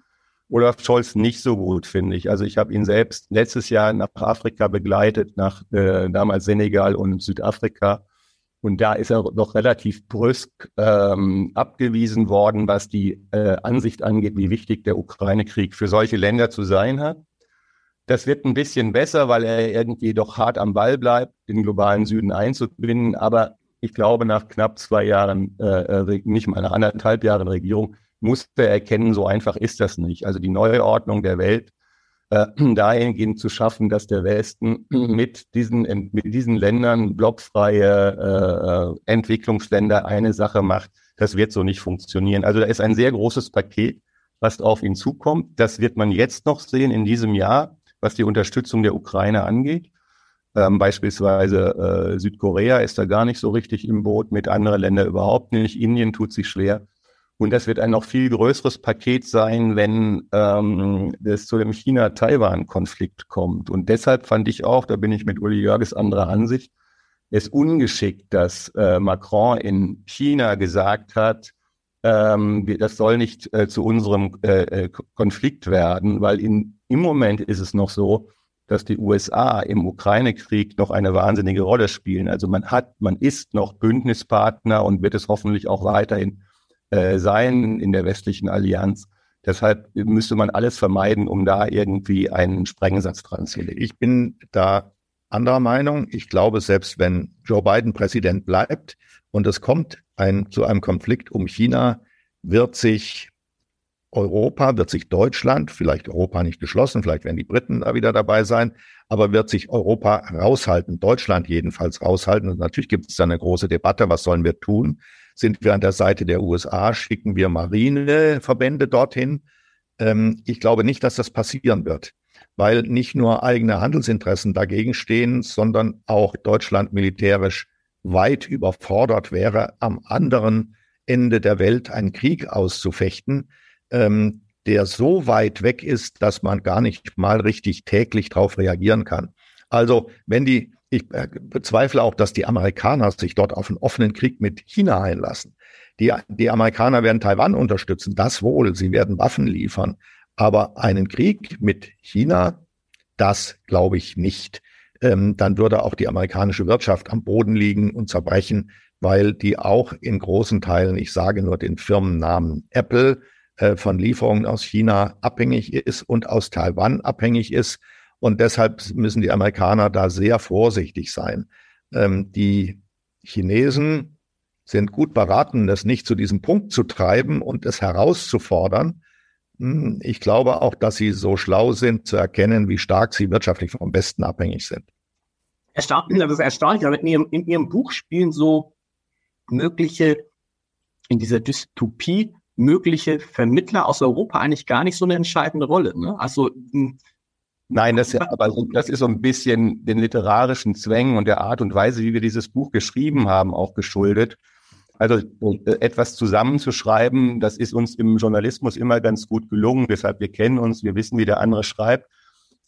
Olaf Scholz nicht so gut, finde ich. Also ich habe ihn selbst letztes Jahr nach Afrika begleitet, nach äh, damals Senegal und Südafrika. Und da ist er doch relativ brüsk ähm, abgewiesen worden, was die äh, Ansicht angeht, wie wichtig der Ukraine-Krieg für solche Länder zu sein hat. Das wird ein bisschen besser, weil er irgendwie doch hart am Ball bleibt, den globalen Süden einzubinden. Aber ich glaube, nach knapp zwei Jahren, äh, äh nicht mal nach anderthalb Jahren Regierung, muss er erkennen, so einfach ist das nicht. Also die neue Ordnung der Welt äh, dahingehend zu schaffen, dass der Westen mit diesen, mit diesen Ländern blockfreie äh, Entwicklungsländer eine Sache macht, das wird so nicht funktionieren. Also da ist ein sehr großes Paket, was auf ihn zukommt. Das wird man jetzt noch sehen in diesem Jahr, was die Unterstützung der Ukraine angeht. Ähm, beispielsweise äh, Südkorea ist da gar nicht so richtig im Boot, mit anderen Ländern überhaupt nicht. Indien tut sich schwer. Und das wird ein noch viel größeres Paket sein, wenn ähm, es zu dem China-Taiwan-Konflikt kommt. Und deshalb fand ich auch, da bin ich mit Uli Jörges anderer Ansicht, es ungeschickt, dass äh, Macron in China gesagt hat, ähm, das soll nicht äh, zu unserem äh, äh Konflikt werden, weil in, im Moment ist es noch so, dass die USA im Ukraine-Krieg noch eine wahnsinnige Rolle spielen. Also man hat, man ist noch Bündnispartner und wird es hoffentlich auch weiterhin äh, sein in der westlichen Allianz. Deshalb müsste man alles vermeiden, um da irgendwie einen Sprengsatz dran zu legen. Ich bin da anderer Meinung. Ich glaube, selbst wenn Joe Biden Präsident bleibt und es kommt ein, zu einem Konflikt um China, wird sich Europa, wird sich Deutschland, vielleicht Europa nicht geschlossen, vielleicht werden die Briten da wieder dabei sein, aber wird sich Europa raushalten, Deutschland jedenfalls raushalten. Und natürlich gibt es da eine große Debatte, was sollen wir tun? Sind wir an der Seite der USA? Schicken wir Marineverbände dorthin? Ähm, ich glaube nicht, dass das passieren wird, weil nicht nur eigene Handelsinteressen dagegen stehen, sondern auch Deutschland militärisch weit überfordert wäre, am anderen Ende der Welt einen Krieg auszufechten, ähm, der so weit weg ist, dass man gar nicht mal richtig täglich darauf reagieren kann. Also wenn die ich äh, bezweifle auch, dass die Amerikaner sich dort auf einen offenen Krieg mit China einlassen. Die, die Amerikaner werden Taiwan unterstützen, das wohl, sie werden Waffen liefern. Aber einen Krieg mit China, das glaube ich nicht. Ähm, dann würde auch die amerikanische Wirtschaft am Boden liegen und zerbrechen, weil die auch in großen Teilen, ich sage nur den Firmennamen Apple, äh, von Lieferungen aus China abhängig ist und aus Taiwan abhängig ist. Und deshalb müssen die Amerikaner da sehr vorsichtig sein. Ähm, die Chinesen sind gut beraten, das nicht zu diesem Punkt zu treiben und es herauszufordern. Hm, ich glaube auch, dass sie so schlau sind, zu erkennen, wie stark sie wirtschaftlich vom Besten abhängig sind. Erstaunlich, das ist erstaunlich, aber in ihrem, in ihrem Buch spielen so mögliche, in dieser Dystopie, mögliche Vermittler aus Europa eigentlich gar nicht so eine entscheidende Rolle. Ne? Also hm, Nein, das, aber das ist so ein bisschen den literarischen Zwängen und der Art und Weise, wie wir dieses Buch geschrieben haben, auch geschuldet. Also äh, etwas zusammenzuschreiben, das ist uns im Journalismus immer ganz gut gelungen. Deshalb wir kennen uns, wir wissen, wie der andere schreibt.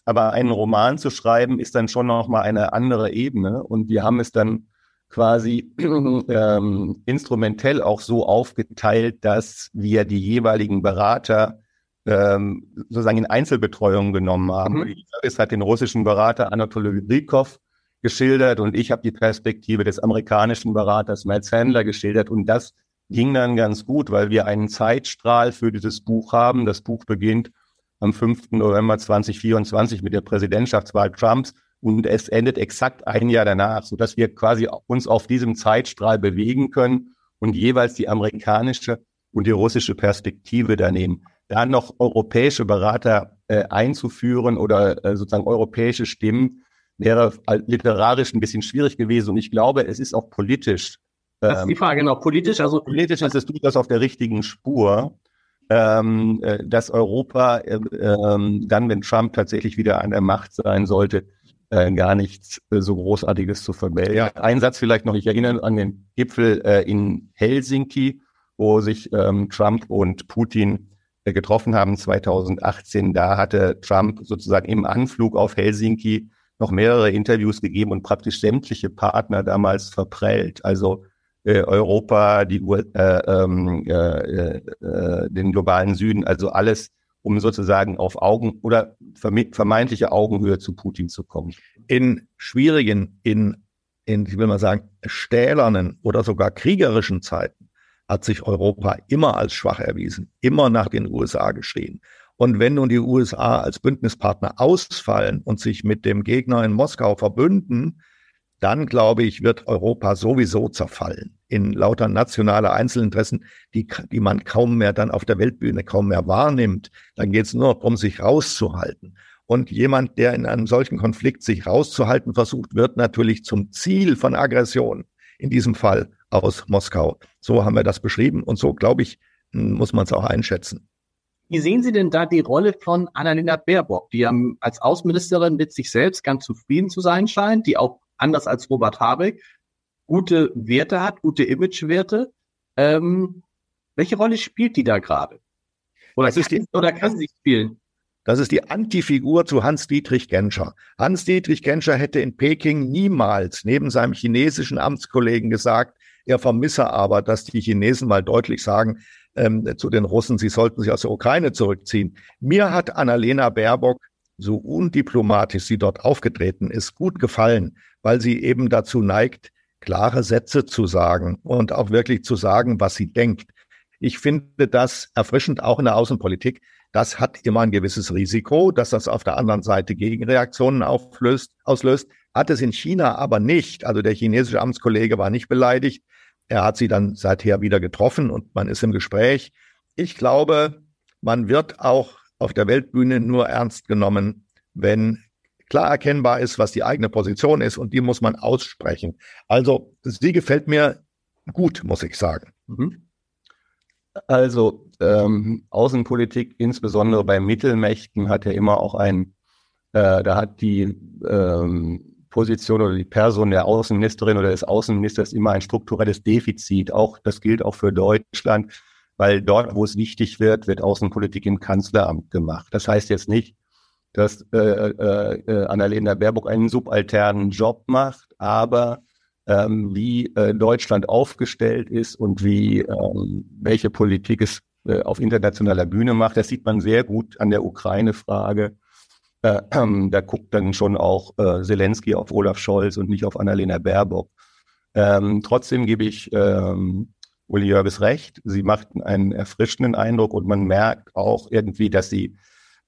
Aber einen Roman zu schreiben, ist dann schon noch mal eine andere Ebene. Und wir haben es dann quasi ähm, instrumentell auch so aufgeteilt, dass wir die jeweiligen Berater ähm, sozusagen in Einzelbetreuung genommen haben. Mhm. Es hat den russischen Berater Anatoly Rykov geschildert und ich habe die Perspektive des amerikanischen Beraters Matt Sandler geschildert und das ging dann ganz gut, weil wir einen Zeitstrahl für dieses Buch haben. Das Buch beginnt am 5. November 2024 mit der Präsidentschaftswahl Trumps und es endet exakt ein Jahr danach, sodass wir quasi uns auf diesem Zeitstrahl bewegen können und jeweils die amerikanische und die russische Perspektive daneben da noch europäische Berater äh, einzuführen oder äh, sozusagen europäische Stimmen, wäre literarisch ein bisschen schwierig gewesen. Und ich glaube, es ist auch politisch. Das ist die ähm, Frage, genau. Politisch, also. Politisch ist es durchaus auf der richtigen Spur, ähm, äh, dass Europa äh, äh, dann, wenn Trump tatsächlich wieder an der Macht sein sollte, äh, gar nichts äh, so Großartiges zu vermelden. Ja. Ein Satz vielleicht noch, ich erinnere an den Gipfel äh, in Helsinki, wo sich ähm, Trump und Putin getroffen haben 2018, da hatte Trump sozusagen im Anflug auf Helsinki noch mehrere Interviews gegeben und praktisch sämtliche Partner damals verprellt. Also äh, Europa, die, äh, ähm, äh, äh, den globalen Süden, also alles, um sozusagen auf Augen oder vermeintliche Augenhöhe zu Putin zu kommen. In schwierigen, in, in, ich will mal sagen, stählernen oder sogar kriegerischen Zeiten hat sich Europa immer als schwach erwiesen, immer nach den USA geschrien. Und wenn nun die USA als Bündnispartner ausfallen und sich mit dem Gegner in Moskau verbünden, dann glaube ich, wird Europa sowieso zerfallen in lauter nationale Einzelinteressen, die, die man kaum mehr dann auf der Weltbühne kaum mehr wahrnimmt. Dann geht es nur darum, sich rauszuhalten. Und jemand, der in einem solchen Konflikt sich rauszuhalten versucht, wird natürlich zum Ziel von Aggression. In diesem Fall aus Moskau. So haben wir das beschrieben und so, glaube ich, muss man es auch einschätzen. Wie sehen Sie denn da die Rolle von Annalena Baerbock, die als Außenministerin mit sich selbst ganz zufrieden zu sein scheint, die auch anders als Robert Habeck gute Werte hat, gute Imagewerte? Ähm, welche Rolle spielt die da gerade? Oder, kann, oder kann sie spielen? Das ist die Antifigur zu Hans-Dietrich Genscher. Hans-Dietrich Genscher hätte in Peking niemals neben seinem chinesischen Amtskollegen gesagt, er vermisse aber, dass die Chinesen mal deutlich sagen ähm, zu den Russen, sie sollten sich aus der Ukraine zurückziehen. Mir hat Annalena Baerbock so undiplomatisch sie dort aufgetreten ist, gut gefallen, weil sie eben dazu neigt, klare Sätze zu sagen und auch wirklich zu sagen, was sie denkt. Ich finde das erfrischend auch in der Außenpolitik. Das hat immer ein gewisses Risiko, dass das auf der anderen Seite Gegenreaktionen auflöst, auslöst. Hat es in China aber nicht. Also der chinesische Amtskollege war nicht beleidigt. Er hat sie dann seither wieder getroffen und man ist im Gespräch. Ich glaube, man wird auch auf der Weltbühne nur ernst genommen, wenn klar erkennbar ist, was die eigene Position ist und die muss man aussprechen. Also sie gefällt mir gut, muss ich sagen. Mhm. Also ähm, Außenpolitik, insbesondere bei Mittelmächten, hat ja immer auch ein, äh, da hat die ähm, Position oder die Person der Außenministerin oder des Außenministers immer ein strukturelles Defizit. Auch das gilt auch für Deutschland weil dort, wo es wichtig wird, wird Außenpolitik im Kanzleramt gemacht. Das heißt jetzt nicht, dass äh, äh, äh, Annalena Baerbock einen subalternen Job macht, aber ähm, wie äh, Deutschland aufgestellt ist und wie ähm, welche Politik es äh, auf internationaler Bühne macht, das sieht man sehr gut an der Ukraine-Frage. Äh, äh, da guckt dann schon auch äh, Zelensky auf Olaf Scholz und nicht auf Annalena Baerbock. Ähm, trotzdem gebe ich ähm, Uli Jörges recht. Sie macht einen erfrischenden Eindruck und man merkt auch irgendwie, dass sie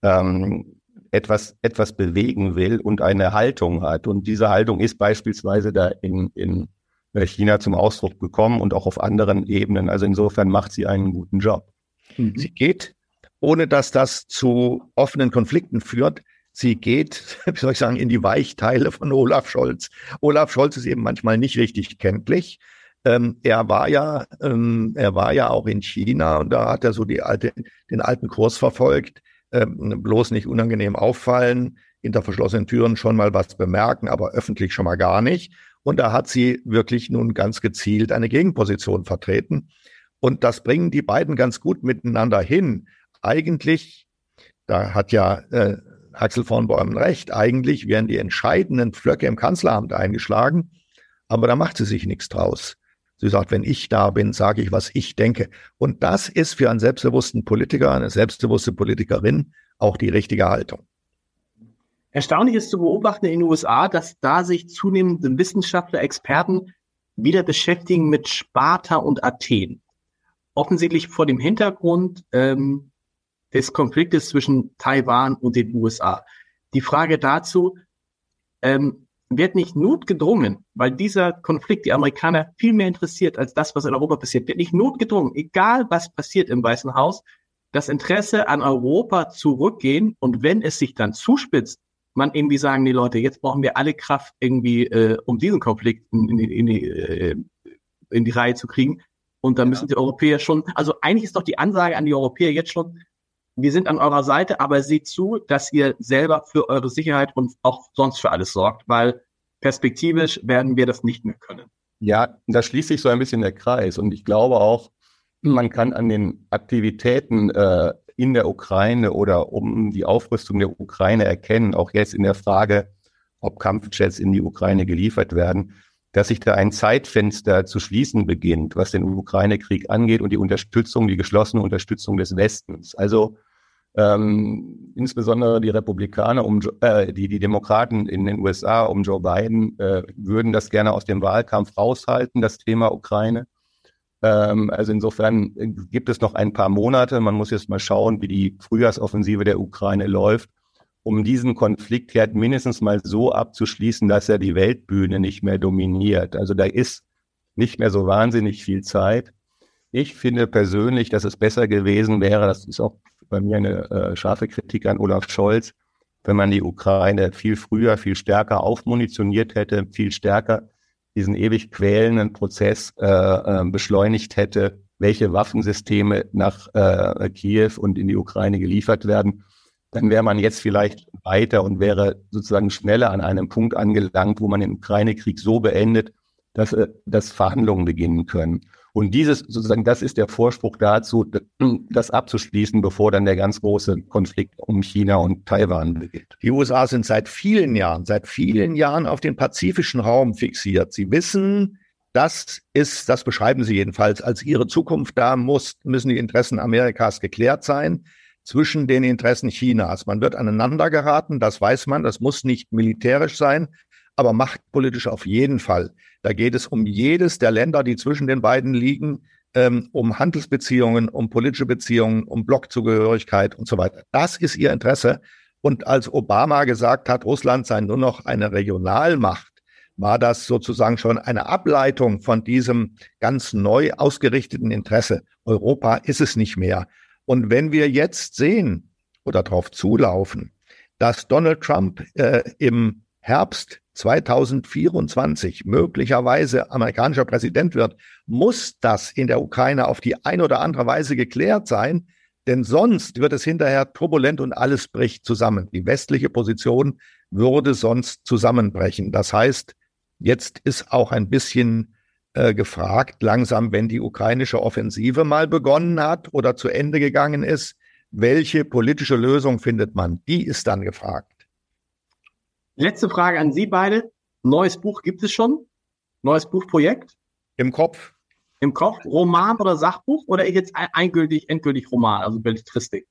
ähm, etwas, etwas bewegen will und eine Haltung hat. Und diese Haltung ist beispielsweise da in, in China zum Ausdruck gekommen und auch auf anderen Ebenen. Also insofern macht sie einen guten Job. Mhm. Sie geht, ohne dass das zu offenen Konflikten führt, sie geht, wie soll ich sagen, in die Weichteile von Olaf Scholz. Olaf Scholz ist eben manchmal nicht richtig kenntlich. Ähm, er war ja, ähm, er war ja auch in China und da hat er so die alte, den alten Kurs verfolgt. Ähm, bloß nicht unangenehm auffallen, hinter verschlossenen Türen schon mal was bemerken, aber öffentlich schon mal gar nicht. Und da hat sie wirklich nun ganz gezielt eine Gegenposition vertreten. Und das bringen die beiden ganz gut miteinander hin. Eigentlich, da hat ja äh, Axel von Bäumen recht, eigentlich werden die entscheidenden Pflöcke im Kanzleramt eingeschlagen, aber da macht sie sich nichts draus. Sie sagt, wenn ich da bin, sage ich, was ich denke. Und das ist für einen selbstbewussten Politiker, eine selbstbewusste Politikerin auch die richtige Haltung. Erstaunlich ist zu beobachten in den USA, dass da sich zunehmend Wissenschaftler, Experten wieder beschäftigen mit Sparta und Athen. Offensichtlich vor dem Hintergrund ähm, des Konfliktes zwischen Taiwan und den USA. Die Frage dazu, ähm, wird nicht notgedrungen, weil dieser Konflikt die Amerikaner viel mehr interessiert als das, was in Europa passiert, wird nicht notgedrungen, egal was passiert im Weißen Haus, das Interesse an Europa zurückgehen und wenn es sich dann zuspitzt, man irgendwie sagen, die Leute, jetzt brauchen wir alle Kraft irgendwie, äh, um diesen Konflikt in, in, in, die, äh, in die Reihe zu kriegen. Und da müssen die Europäer schon, also eigentlich ist doch die Ansage an die Europäer jetzt schon, wir sind an eurer Seite, aber seht zu, dass ihr selber für eure Sicherheit und auch sonst für alles sorgt, weil perspektivisch werden wir das nicht mehr können. Ja, da schließt sich so ein bisschen der Kreis. Und ich glaube auch, man kann an den Aktivitäten äh, in der Ukraine oder um die Aufrüstung der Ukraine erkennen, auch jetzt in der Frage, ob Kampfjets in die Ukraine geliefert werden, dass sich da ein Zeitfenster zu schließen beginnt, was den Ukraine-Krieg angeht und die Unterstützung, die geschlossene Unterstützung des Westens. Also ähm, insbesondere die Republikaner, um äh, die, die Demokraten in den USA um Joe Biden äh, würden das gerne aus dem Wahlkampf raushalten, das Thema Ukraine. Ähm, also insofern äh, gibt es noch ein paar Monate. Man muss jetzt mal schauen, wie die Frühjahrsoffensive der Ukraine läuft, um diesen Konflikt halt mindestens mal so abzuschließen, dass er die Weltbühne nicht mehr dominiert. Also da ist nicht mehr so wahnsinnig viel Zeit. Ich finde persönlich, dass es besser gewesen wäre, das ist auch bei mir eine äh, scharfe Kritik an Olaf Scholz, wenn man die Ukraine viel früher, viel stärker aufmunitioniert hätte, viel stärker diesen ewig quälenden Prozess äh, äh, beschleunigt hätte, welche Waffensysteme nach äh, Kiew und in die Ukraine geliefert werden, dann wäre man jetzt vielleicht weiter und wäre sozusagen schneller an einem Punkt angelangt, wo man den Ukraine-Krieg so beendet, dass, äh, dass Verhandlungen beginnen können. Und dieses sozusagen, das ist der Vorspruch dazu, das abzuschließen, bevor dann der ganz große Konflikt um China und Taiwan beginnt. Die USA sind seit vielen Jahren, seit vielen Jahren auf den pazifischen Raum fixiert. Sie wissen, das ist, das beschreiben sie jedenfalls als ihre Zukunft. Da muss, müssen die Interessen Amerikas geklärt sein. zwischen den Interessen Chinas. Man wird aneinander geraten, das weiß man, das muss nicht militärisch sein, aber machtpolitisch auf jeden Fall. Da geht es um jedes der Länder, die zwischen den beiden liegen, ähm, um Handelsbeziehungen, um politische Beziehungen, um Blockzugehörigkeit und so weiter. Das ist ihr Interesse. Und als Obama gesagt hat, Russland sei nur noch eine Regionalmacht, war das sozusagen schon eine Ableitung von diesem ganz neu ausgerichteten Interesse. Europa ist es nicht mehr. Und wenn wir jetzt sehen oder darauf zulaufen, dass Donald Trump äh, im Herbst 2024 möglicherweise amerikanischer Präsident wird, muss das in der Ukraine auf die eine oder andere Weise geklärt sein, denn sonst wird es hinterher turbulent und alles bricht zusammen. Die westliche Position würde sonst zusammenbrechen. Das heißt, jetzt ist auch ein bisschen äh, gefragt, langsam, wenn die ukrainische Offensive mal begonnen hat oder zu Ende gegangen ist, welche politische Lösung findet man? Die ist dann gefragt. Letzte Frage an Sie beide. Neues Buch gibt es schon? Neues Buchprojekt? Im Kopf. Im Kopf? Roman oder Sachbuch oder jetzt eingültig, endgültig Roman, also Belletristik?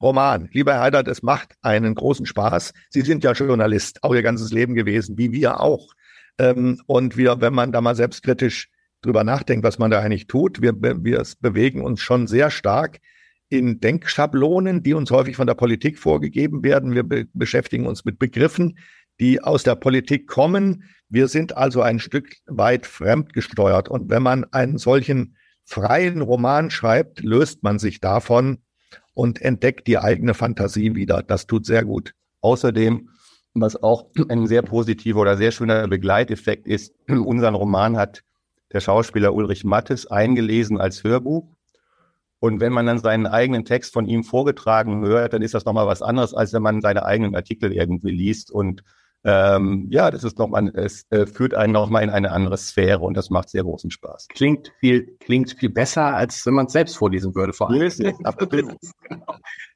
Roman. Lieber Herr Heidert, es macht einen großen Spaß. Sie sind ja Journalist, auch Ihr ganzes Leben gewesen, wie wir auch. Ähm, und wir, wenn man da mal selbstkritisch drüber nachdenkt, was man da eigentlich tut, wir, wir bewegen uns schon sehr stark in Denkschablonen, die uns häufig von der Politik vorgegeben werden. Wir be beschäftigen uns mit Begriffen, die aus der Politik kommen. Wir sind also ein Stück weit fremdgesteuert. Und wenn man einen solchen freien Roman schreibt, löst man sich davon und entdeckt die eigene Fantasie wieder. Das tut sehr gut. Außerdem was auch ein sehr positiver oder sehr schöner Begleiteffekt ist. Unseren Roman hat der Schauspieler Ulrich Mattes eingelesen als Hörbuch. Und wenn man dann seinen eigenen Text von ihm vorgetragen hört, dann ist das nochmal was anderes, als wenn man seine eigenen Artikel irgendwie liest. Und ähm, ja, das ist nochmal, es äh, führt einen nochmal in eine andere Sphäre und das macht sehr großen Spaß. Klingt viel, klingt viel besser, als wenn man es selbst vorlesen würde, vor allem.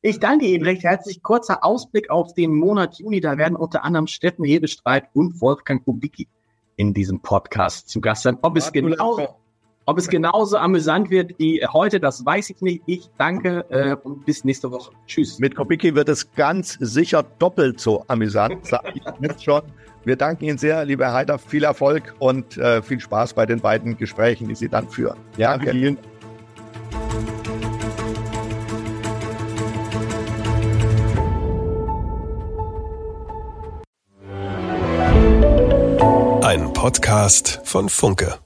Ich danke Ihnen recht herzlich. Kurzer Ausblick auf den Monat Juni. Da werden unter anderem Steffen Hebestreit und Wolfgang Kubicki in diesem Podcast zu Gast sein. Ob es genau, ob es genauso amüsant wird wie heute, das weiß ich nicht. Ich danke äh, und bis nächste Woche. Tschüss. Mit Kubicki wird es ganz sicher doppelt so amüsant, sage ich jetzt schon. Wir danken Ihnen sehr, lieber Heider. Viel Erfolg und äh, viel Spaß bei den beiden Gesprächen, die Sie dann führen. Ja, danke Ihnen. Ein Podcast von Funke.